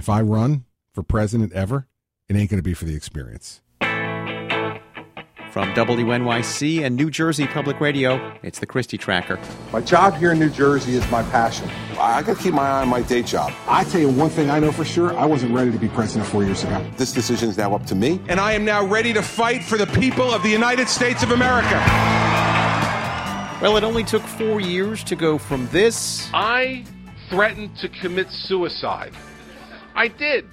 if I run for president ever, it ain't going to be for the experience. From WNYC and New Jersey Public Radio, it's the Christie Tracker. My job here in New Jersey is my passion. I got to keep my eye on my day job. I tell you one thing I know for sure I wasn't ready to be president four years ago. This decision is now up to me. And I am now ready to fight for the people of the United States of America. Well, it only took four years to go from this. I threatened to commit suicide. I did.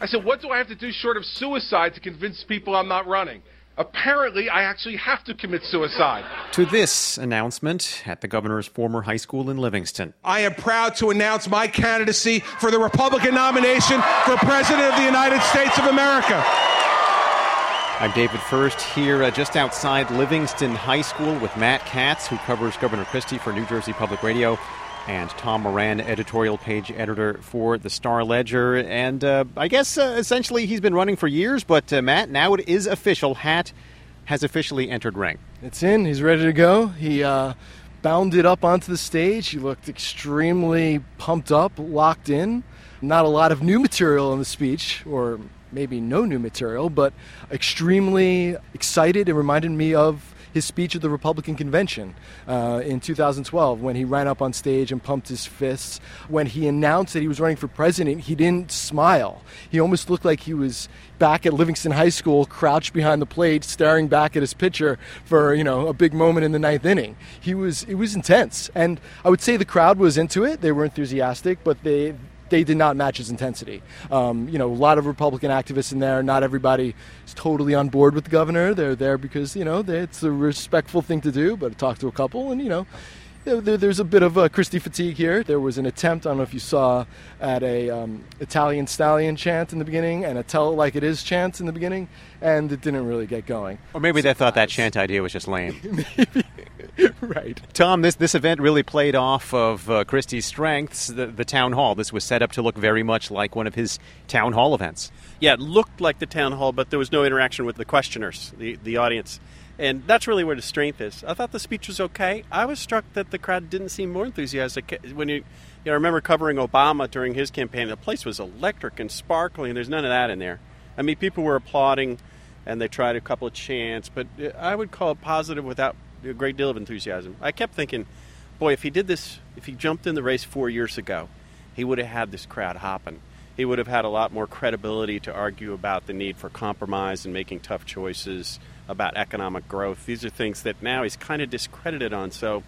I said, what do I have to do short of suicide to convince people I'm not running? Apparently, I actually have to commit suicide. To this announcement at the governor's former high school in Livingston. I am proud to announce my candidacy for the Republican nomination for President of the United States of America. I'm David Furst here uh, just outside Livingston High School with Matt Katz, who covers Governor Christie for New Jersey Public Radio and Tom Moran, editorial page editor for the Star Ledger. And uh, I guess uh, essentially he's been running for years, but uh, Matt, now it is official. Hat has officially entered ring. It's in. He's ready to go. He uh, bounded up onto the stage. He looked extremely pumped up, locked in. Not a lot of new material in the speech, or maybe no new material, but extremely excited. It reminded me of his speech at the Republican convention uh, in 2012 when he ran up on stage and pumped his fists. When he announced that he was running for president, he didn't smile. He almost looked like he was back at Livingston High School, crouched behind the plate, staring back at his pitcher for you know a big moment in the ninth inning. He was it was intense, and I would say the crowd was into it. They were enthusiastic, but they they did not match his intensity. Um, you know, a lot of Republican activists in there. Not everybody is totally on board with the governor. They're there because you know they, it's a respectful thing to do. But talk to a couple, and you know, there, there's a bit of a Christie fatigue here. There was an attempt. I don't know if you saw at a um, Italian stallion chant in the beginning and a tell it like it is chant in the beginning, and it didn't really get going. Or maybe they thought that chant idea was just lame. maybe. Tom, this, this event really played off of uh, Christie's strengths, the, the town hall. This was set up to look very much like one of his town hall events. Yeah, it looked like the town hall, but there was no interaction with the questioners, the, the audience. And that's really where the strength is. I thought the speech was okay. I was struck that the crowd didn't seem more enthusiastic. When you, you know, I remember covering Obama during his campaign, the place was electric and sparkling. There's none of that in there. I mean, people were applauding, and they tried a couple of chants, but I would call it positive without a great deal of enthusiasm. I kept thinking, boy, if he did this, if he jumped in the race four years ago, he would have had this crowd hopping. He would have had a lot more credibility to argue about the need for compromise and making tough choices about economic growth. These are things that now he's kind of discredited on. So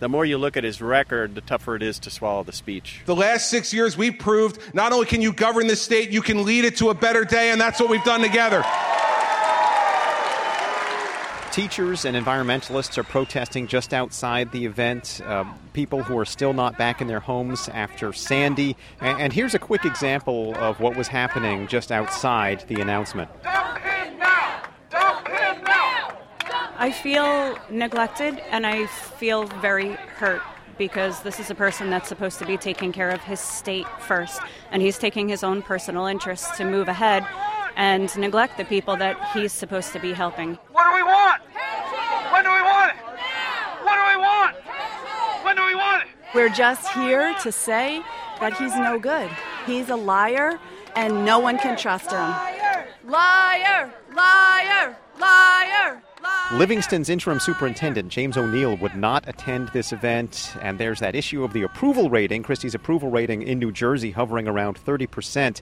the more you look at his record, the tougher it is to swallow the speech. The last six years, we proved not only can you govern this state, you can lead it to a better day, and that's what we've done together. Teachers and environmentalists are protesting just outside the event. Uh, people who are still not back in their homes after Sandy. And, and here's a quick example of what was happening just outside the announcement. I feel neglected and I feel very hurt because this is a person that's supposed to be taking care of his state first, and he's taking his own personal interests to move ahead and neglect the people that he's supposed to be helping. What do we want? When do we want it? What do we want? When do we want it? We're just here to say that he's no good. He's a liar, and no one can trust him. Liar! Liar! Liar! liar. Livingston's interim superintendent, James O'Neill, would not attend this event, and there's that issue of the approval rating. Christie's approval rating in New Jersey hovering around 30%.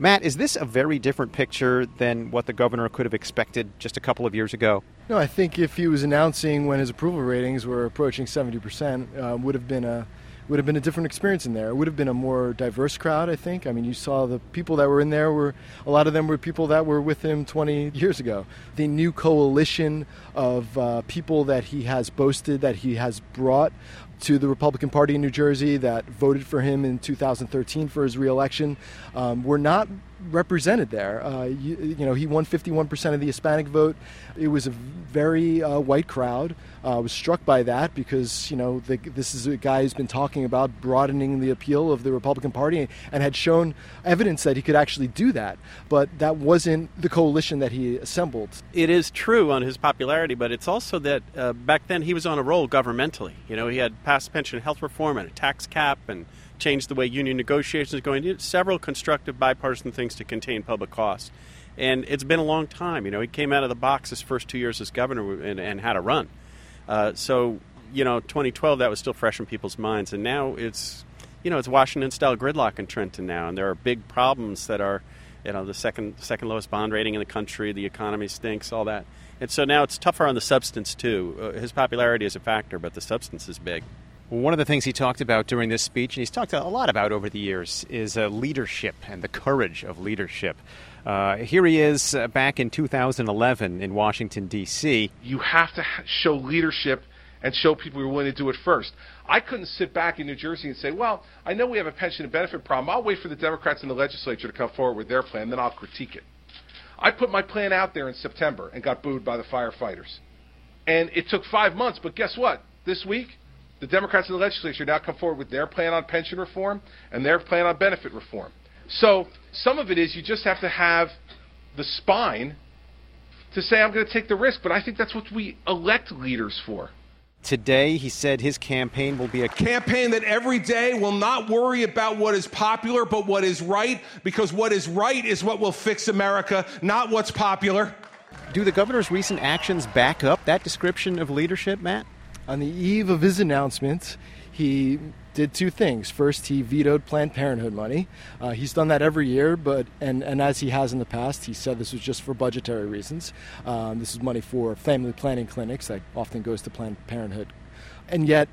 Matt, is this a very different picture than what the governor could have expected just a couple of years ago? No, I think if he was announcing when his approval ratings were approaching 70%, uh, would have been a would have been a different experience in there. It would have been a more diverse crowd, I think. I mean, you saw the people that were in there were a lot of them were people that were with him 20 years ago. The new coalition of uh, people that he has boasted that he has brought to the Republican Party in New Jersey that voted for him in 2013 for his reelection um, were not represented there. Uh, you, you, know, he won 51% of the Hispanic vote. It was a very uh, white crowd. Uh, I was struck by that because, you know, the, this is a guy who's been talking about broadening the appeal of the Republican Party and had shown evidence that he could actually do that. But that wasn't the coalition that he assembled. It is true on his popularity, but it's also that uh, back then he was on a roll governmentally. You know, he had passed pension health reform and a tax cap and change the way union negotiations are going. Several constructive bipartisan things to contain public costs. And it's been a long time. You know, he came out of the box his first two years as governor and, and had a run. Uh, so, you know, 2012, that was still fresh in people's minds. And now it's, you know, it's Washington style gridlock in Trenton now. And there are big problems that are, you know, the second, second lowest bond rating in the country, the economy stinks, all that. And so now it's tougher on the substance, too. Uh, his popularity is a factor, but the substance is big. One of the things he talked about during this speech, and he's talked a lot about over the years, is uh, leadership and the courage of leadership. Uh, here he is uh, back in 2011 in Washington, D.C. You have to show leadership and show people you're willing to do it first. I couldn't sit back in New Jersey and say, well, I know we have a pension and benefit problem. I'll wait for the Democrats in the legislature to come forward with their plan, then I'll critique it. I put my plan out there in September and got booed by the firefighters. And it took five months, but guess what? This week, the Democrats in the legislature now come forward with their plan on pension reform and their plan on benefit reform. So some of it is you just have to have the spine to say, I'm going to take the risk. But I think that's what we elect leaders for. Today, he said his campaign will be a campaign that every day will not worry about what is popular, but what is right, because what is right is what will fix America, not what's popular. Do the governor's recent actions back up that description of leadership, Matt? On the eve of his announcement, he did two things. First, he vetoed Planned Parenthood money. Uh, he's done that every year, but and, and as he has in the past, he said this was just for budgetary reasons. Um, this is money for family planning clinics that often goes to Planned Parenthood. And yet,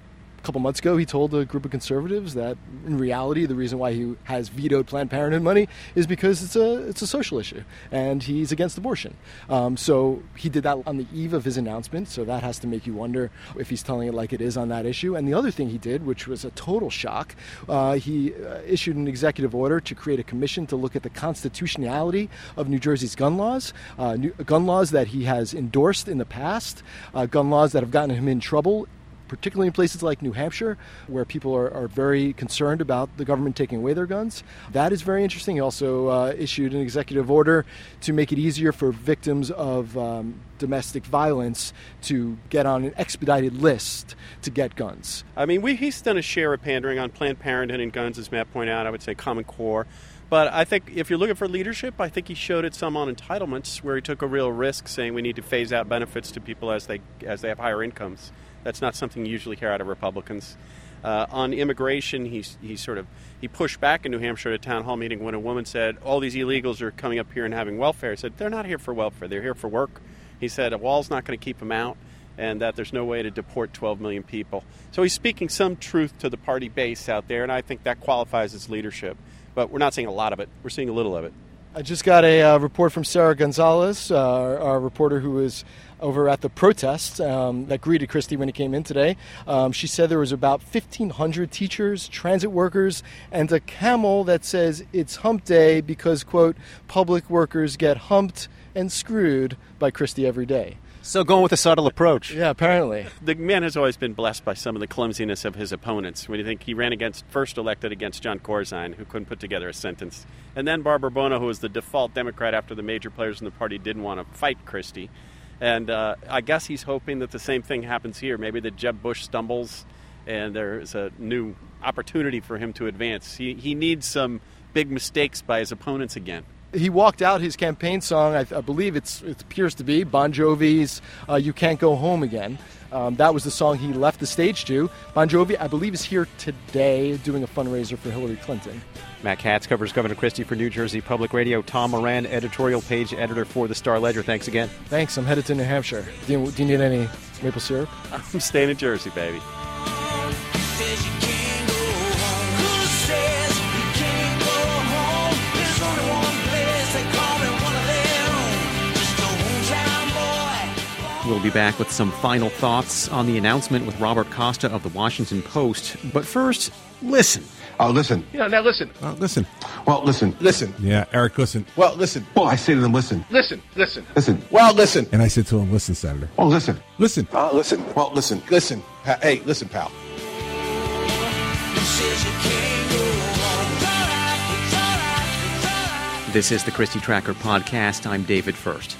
couple months ago, he told a group of conservatives that in reality, the reason why he has vetoed Planned Parenthood money is because it's a it's a social issue, and he's against abortion. Um, so he did that on the eve of his announcement. So that has to make you wonder if he's telling it like it is on that issue. And the other thing he did, which was a total shock, uh, he uh, issued an executive order to create a commission to look at the constitutionality of New Jersey's gun laws, uh, new, gun laws that he has endorsed in the past, uh, gun laws that have gotten him in trouble particularly in places like New Hampshire, where people are, are, very concerned about the government taking away their guns. That is very interesting. He also uh, issued an executive order to make it easier for victims of um, domestic violence to get on an expedited list to get guns. I mean, we, he's done a share of pandering on Planned Parenthood and guns, as Matt pointed out. I would say Common Core. But I think if you're looking for leadership, I think he showed it some on entitlements, where he took a real risk, saying we need to phase out benefits to people as they as they have higher incomes. That's not something you usually hear out of Republicans. Uh, on immigration, he, he sort of he pushed back in New Hampshire at a town hall meeting when a woman said all these illegals are coming up here and having welfare. He said they're not here for welfare; they're here for work. He said a wall's not going to keep them out, and that there's no way to deport 12 million people. So he's speaking some truth to the party base out there, and I think that qualifies as leadership. But we're not seeing a lot of it; we're seeing a little of it. I just got a uh, report from Sarah Gonzalez, uh, our, our, reporter who was over at the protest um, that greeted Christie when he came in today. Um, she said there was about 1,500 teachers, transit workers, and a camel that says it's hump day because, quote, public workers get humped and screwed by Christie every day. So going with a subtle approach. Yeah, apparently. The man has always been blessed by some of the clumsiness of his opponents. When you think he ran against, first elected against Jon Corzine, who couldn't put together a sentence, and then Barbara Buono, who was the default Democrat after the major players in the party didn't want to fight Christie. And uh, I guess he's hoping that the same thing happens here. Maybe that Jeb Bush stumbles and there's a new opportunity for him to advance. He, he needs some big mistakes by his opponents again he walked out his campaign song. I, I, believe it's it appears to be Bon Jovi's uh, "You Can't Go Home Again." Um, that was the song he left the stage to. Bon Jovi, I believe, is here today doing a fundraiser for Hillary Clinton. Matt Katz covers Governor Christie for New Jersey Public Radio. Tom Moran, editorial page editor for the Star Ledger. Thanks again. Thanks. I'm headed to New Hampshire. Do you, do you need any maple syrup? I'm staying in Jersey, baby. We'll be back with some final thoughts on the announcement with Robert Costa of the Washington Post. But first, listen. Oh, listen. Yeah, now listen. Oh, listen. Well, listen. Listen. Yeah, Eric, listen. Well, listen. Well, I say to them, listen. Listen, listen. Listen. Well, listen. And I said to him, listen, Senator. Oh, listen. Listen. Uh, listen. Well, listen. Listen. Hey, listen, pal. This is the Christie Tracker podcast. I'm David Furst.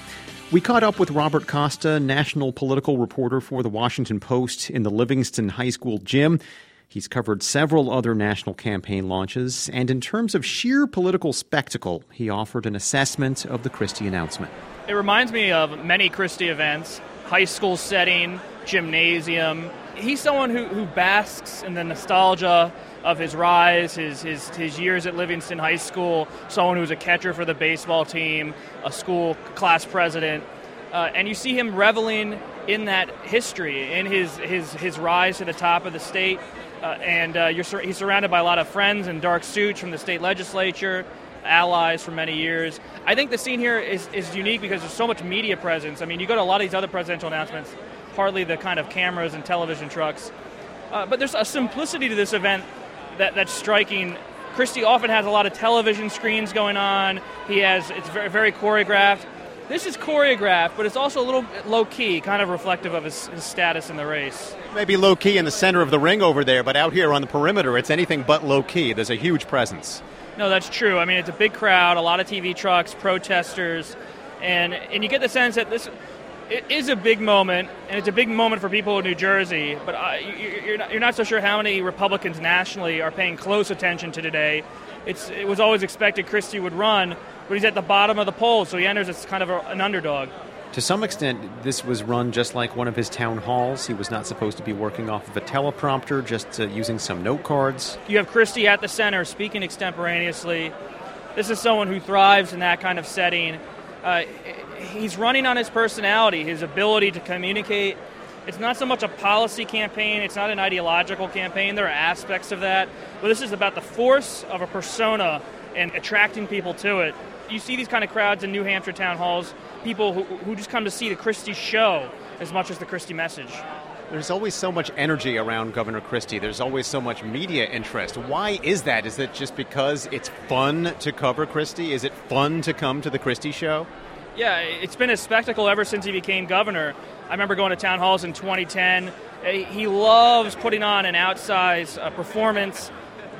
We caught up with Robert Costa, national political reporter for the Washington Post, in the Livingston High School gym. He's covered several other national campaign launches, and in terms of sheer political spectacle, he offered an assessment of the Christie announcement. It reminds me of many Christie events, high school setting, gymnasium. He's someone who, who basks in the nostalgia of his rise, his, his, his years at Livingston High School, someone who was a catcher for the baseball team, a school class president. Uh, and you see him reveling in that history, in his, his, his rise to the top of the state. Uh, and uh, sur- he's surrounded by a lot of friends in dark suits from the state legislature, allies for many years. I think the scene here is, is unique because there's so much media presence. I mean, you go to a lot of these other presidential announcements, hardly the kind of cameras and television trucks. Uh, but there's a simplicity to this event that, that's striking. Christie often has a lot of television screens going on. He has it's very, very choreographed. This is choreographed, but it's also a little low key, kind of reflective of his, his status in the race. Maybe low key in the center of the ring over there, but out here on the perimeter, it's anything but low key. There's a huge presence. No, that's true. I mean, it's a big crowd, a lot of TV trucks, protesters, and and you get the sense that this it is a big moment, and it's a big moment for people in New Jersey. But uh, you're, not, you're not so sure how many Republicans nationally are paying close attention to today. It's, it was always expected Christie would run, but he's at the bottom of the poll, so he enters as kind of a, an underdog. To some extent, this was run just like one of his town halls. He was not supposed to be working off of a teleprompter, just uh, using some note cards. You have Christie at the center speaking extemporaneously. This is someone who thrives in that kind of setting. Uh, he's running on his personality, his ability to communicate. It's not so much a policy campaign, it's not an ideological campaign. There are aspects of that, but this is about the force of a persona and attracting people to it. You see these kind of crowds in New Hampshire town halls, people who, who just come to see the Christie show as much as the Christie message. There's always so much energy around Governor Christie. There's always so much media interest. Why is that? Is it just because it's fun to cover Christie? Is it fun to come to the Christie show? Yeah, it's been a spectacle ever since he became governor. I remember going to town halls in 2010. He loves putting on an outsized uh, performance,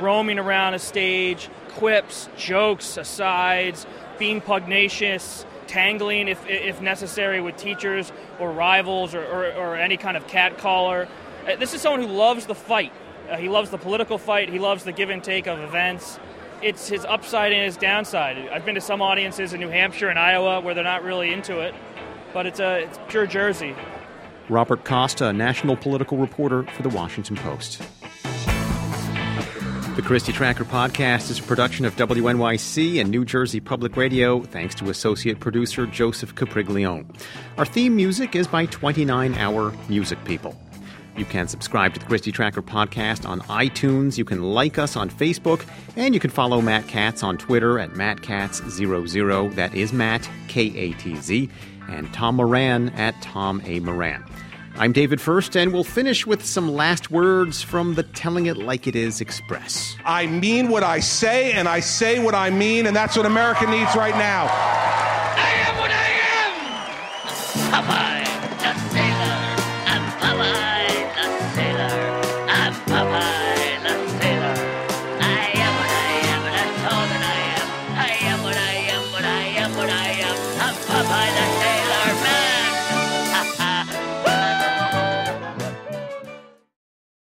roaming around a stage, quips, jokes, asides, being pugnacious, tangling if, if necessary with teachers or rivals or, or, or any kind of catcaller. Uh, this is someone who loves the fight. Uh, he loves the political fight. He loves the give and take of events it's his upside and his downside. I've been to some audiences in New Hampshire and Iowa where they're not really into it, but it's a it's pure Jersey. Robert Costa, national political reporter for the Washington Post. The Christie Tracker podcast is a production of WNYC and New Jersey Public Radio, thanks to associate producer Joseph Capriglione. Our theme music is by 29 Hour Music People. You can subscribe to the Christie Tracker podcast on iTunes. You can like us on Facebook, and you can follow Matt Katz on Twitter at MattKatz00. That is Matt, K A T Z, and Tom Moran at Tom A. Moran. I'm David Furst, and we'll finish with some last words from the Telling It Like It Is Express. I mean what I say, and I say what I mean, and that's what America needs right now. I am what I am! Bye-bye.